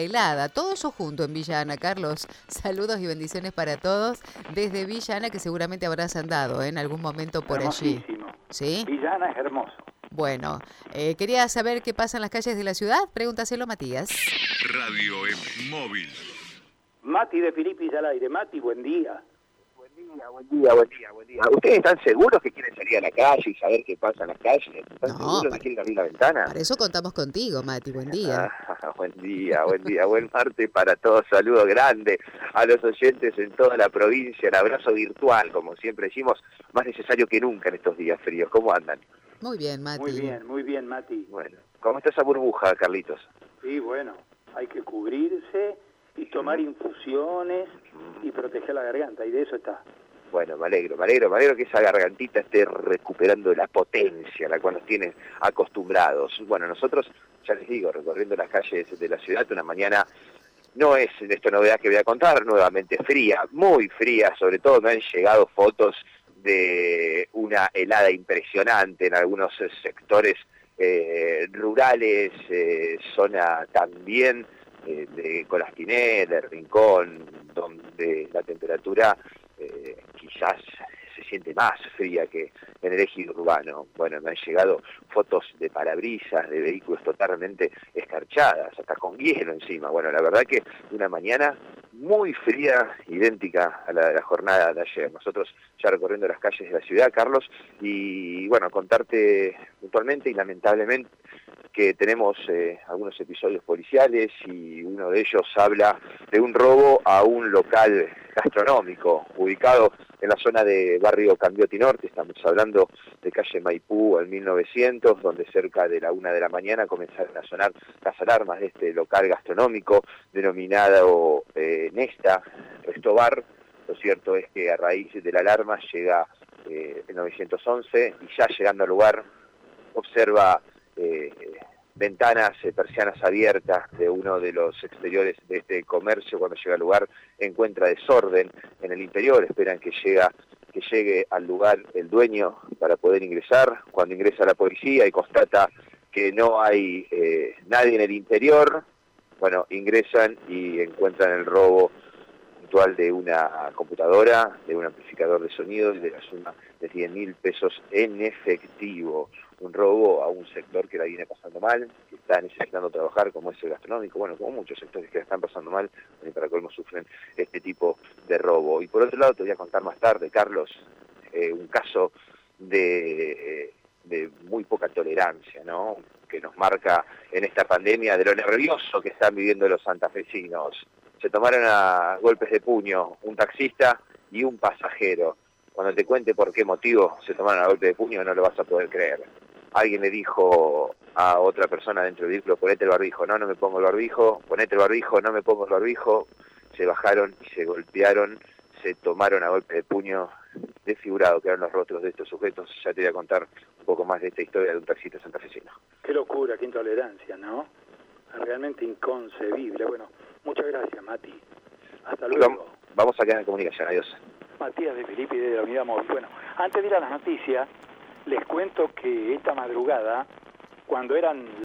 helada, todo eso junto en Villa Ana. Carlos, saludos y bendiciones para todos desde Villa Ana, que seguramente habrás andado ¿eh? en algún momento por allí. Hermosísimo. ¿Sí? Villa Ana es hermoso. Bueno, eh, quería saber qué pasa en las calles de la ciudad. Pregúntaselo, Matías. Radio en móvil. Mati de Filipis al aire. Mati, buen día. Buen día, buen día, buen día, buen día. ¿Ustedes están seguros que quieren salir a la calle y saber qué pasa en las calles? ¿Están No, seguros para- que quieren abrir la ventana? Para eso contamos contigo, Mati. Buen día. Ah, buen día, buen día, buen martes para todos. Saludo grande a los oyentes en toda la provincia. Un abrazo virtual, como siempre decimos, más necesario que nunca en estos días fríos. ¿Cómo andan? Muy bien, Mati. Muy bien, muy bien, Mati. Bueno, ¿cómo está esa burbuja, Carlitos? Sí, bueno, hay que cubrirse y tomar infusiones y proteger la garganta, y de eso está. Bueno, me alegro, me alegro, me alegro que esa gargantita esté recuperando la potencia a la cual nos tiene acostumbrados. Bueno, nosotros, ya les digo, recorriendo las calles de la ciudad, una mañana no es en esta novedad que voy a contar, nuevamente fría, muy fría, sobre todo me han llegado fotos de una helada impresionante en algunos sectores eh, rurales, eh, zona también eh, de Colastiné, de Rincón, donde la temperatura eh, quizás se siente más fría que en el eje urbano. Bueno, me han llegado fotos de parabrisas, de vehículos totalmente escarchadas, hasta con hielo encima. Bueno, la verdad que una mañana muy fría, idéntica a la de la jornada de ayer. Nosotros ya recorriendo las calles de la ciudad, Carlos, y bueno, contarte puntualmente y lamentablemente que tenemos eh, algunos episodios policiales y uno de ellos habla de un robo a un local gastronómico ubicado en la zona de barrio Cambiotti Norte, estamos hablando de calle Maipú al 1900, donde cerca de la una de la mañana comenzaron a sonar las alarmas de este local gastronómico denominado eh, Nesta Resto Bar. Lo cierto es que a raíz de la alarma llega eh, el 911 y ya llegando al lugar observa eh, ventanas, eh, persianas abiertas de uno de los exteriores de este comercio. Cuando llega al lugar encuentra desorden en el interior, esperan que, llega, que llegue al lugar el dueño para poder ingresar. Cuando ingresa la policía y constata que no hay eh, nadie en el interior, bueno, ingresan y encuentran el robo puntual de una computadora, de un amplificador de sonido y de la suma de 100 mil pesos en efectivo. Un robo a un sector que la viene pasando mal, que está necesitando trabajar, como es el gastronómico, bueno, como muchos sectores que la están pasando mal, y para colmo sufren este tipo de robo. Y por otro lado, te voy a contar más tarde, Carlos, eh, un caso de, de muy poca tolerancia, ¿no? que nos marca en esta pandemia de lo nervioso que están viviendo los santafesinos. Se tomaron a golpes de puño un taxista y un pasajero. Cuando te cuente por qué motivo se tomaron a golpes de puño no lo vas a poder creer. Alguien le dijo a otra persona dentro del vehículo, ponete el barbijo, no, no me pongo el barbijo, ponete el barbijo, no me pongo el barbijo. Se bajaron y se golpearon, se tomaron a golpes de puño, desfigurado quedaron los rostros de estos sujetos. Ya te voy a contar un poco más de esta historia de un taxista santafesino. Qué locura, qué intolerancia, ¿no? Realmente inconcebible. Bueno, muchas gracias, Mati. Hasta luego. Vamos, a quedar en comunicación, adiós. Matías de Filippi de la Unidad Móvil. Bueno, antes de ir a las noticias, les cuento que esta madrugada, cuando eran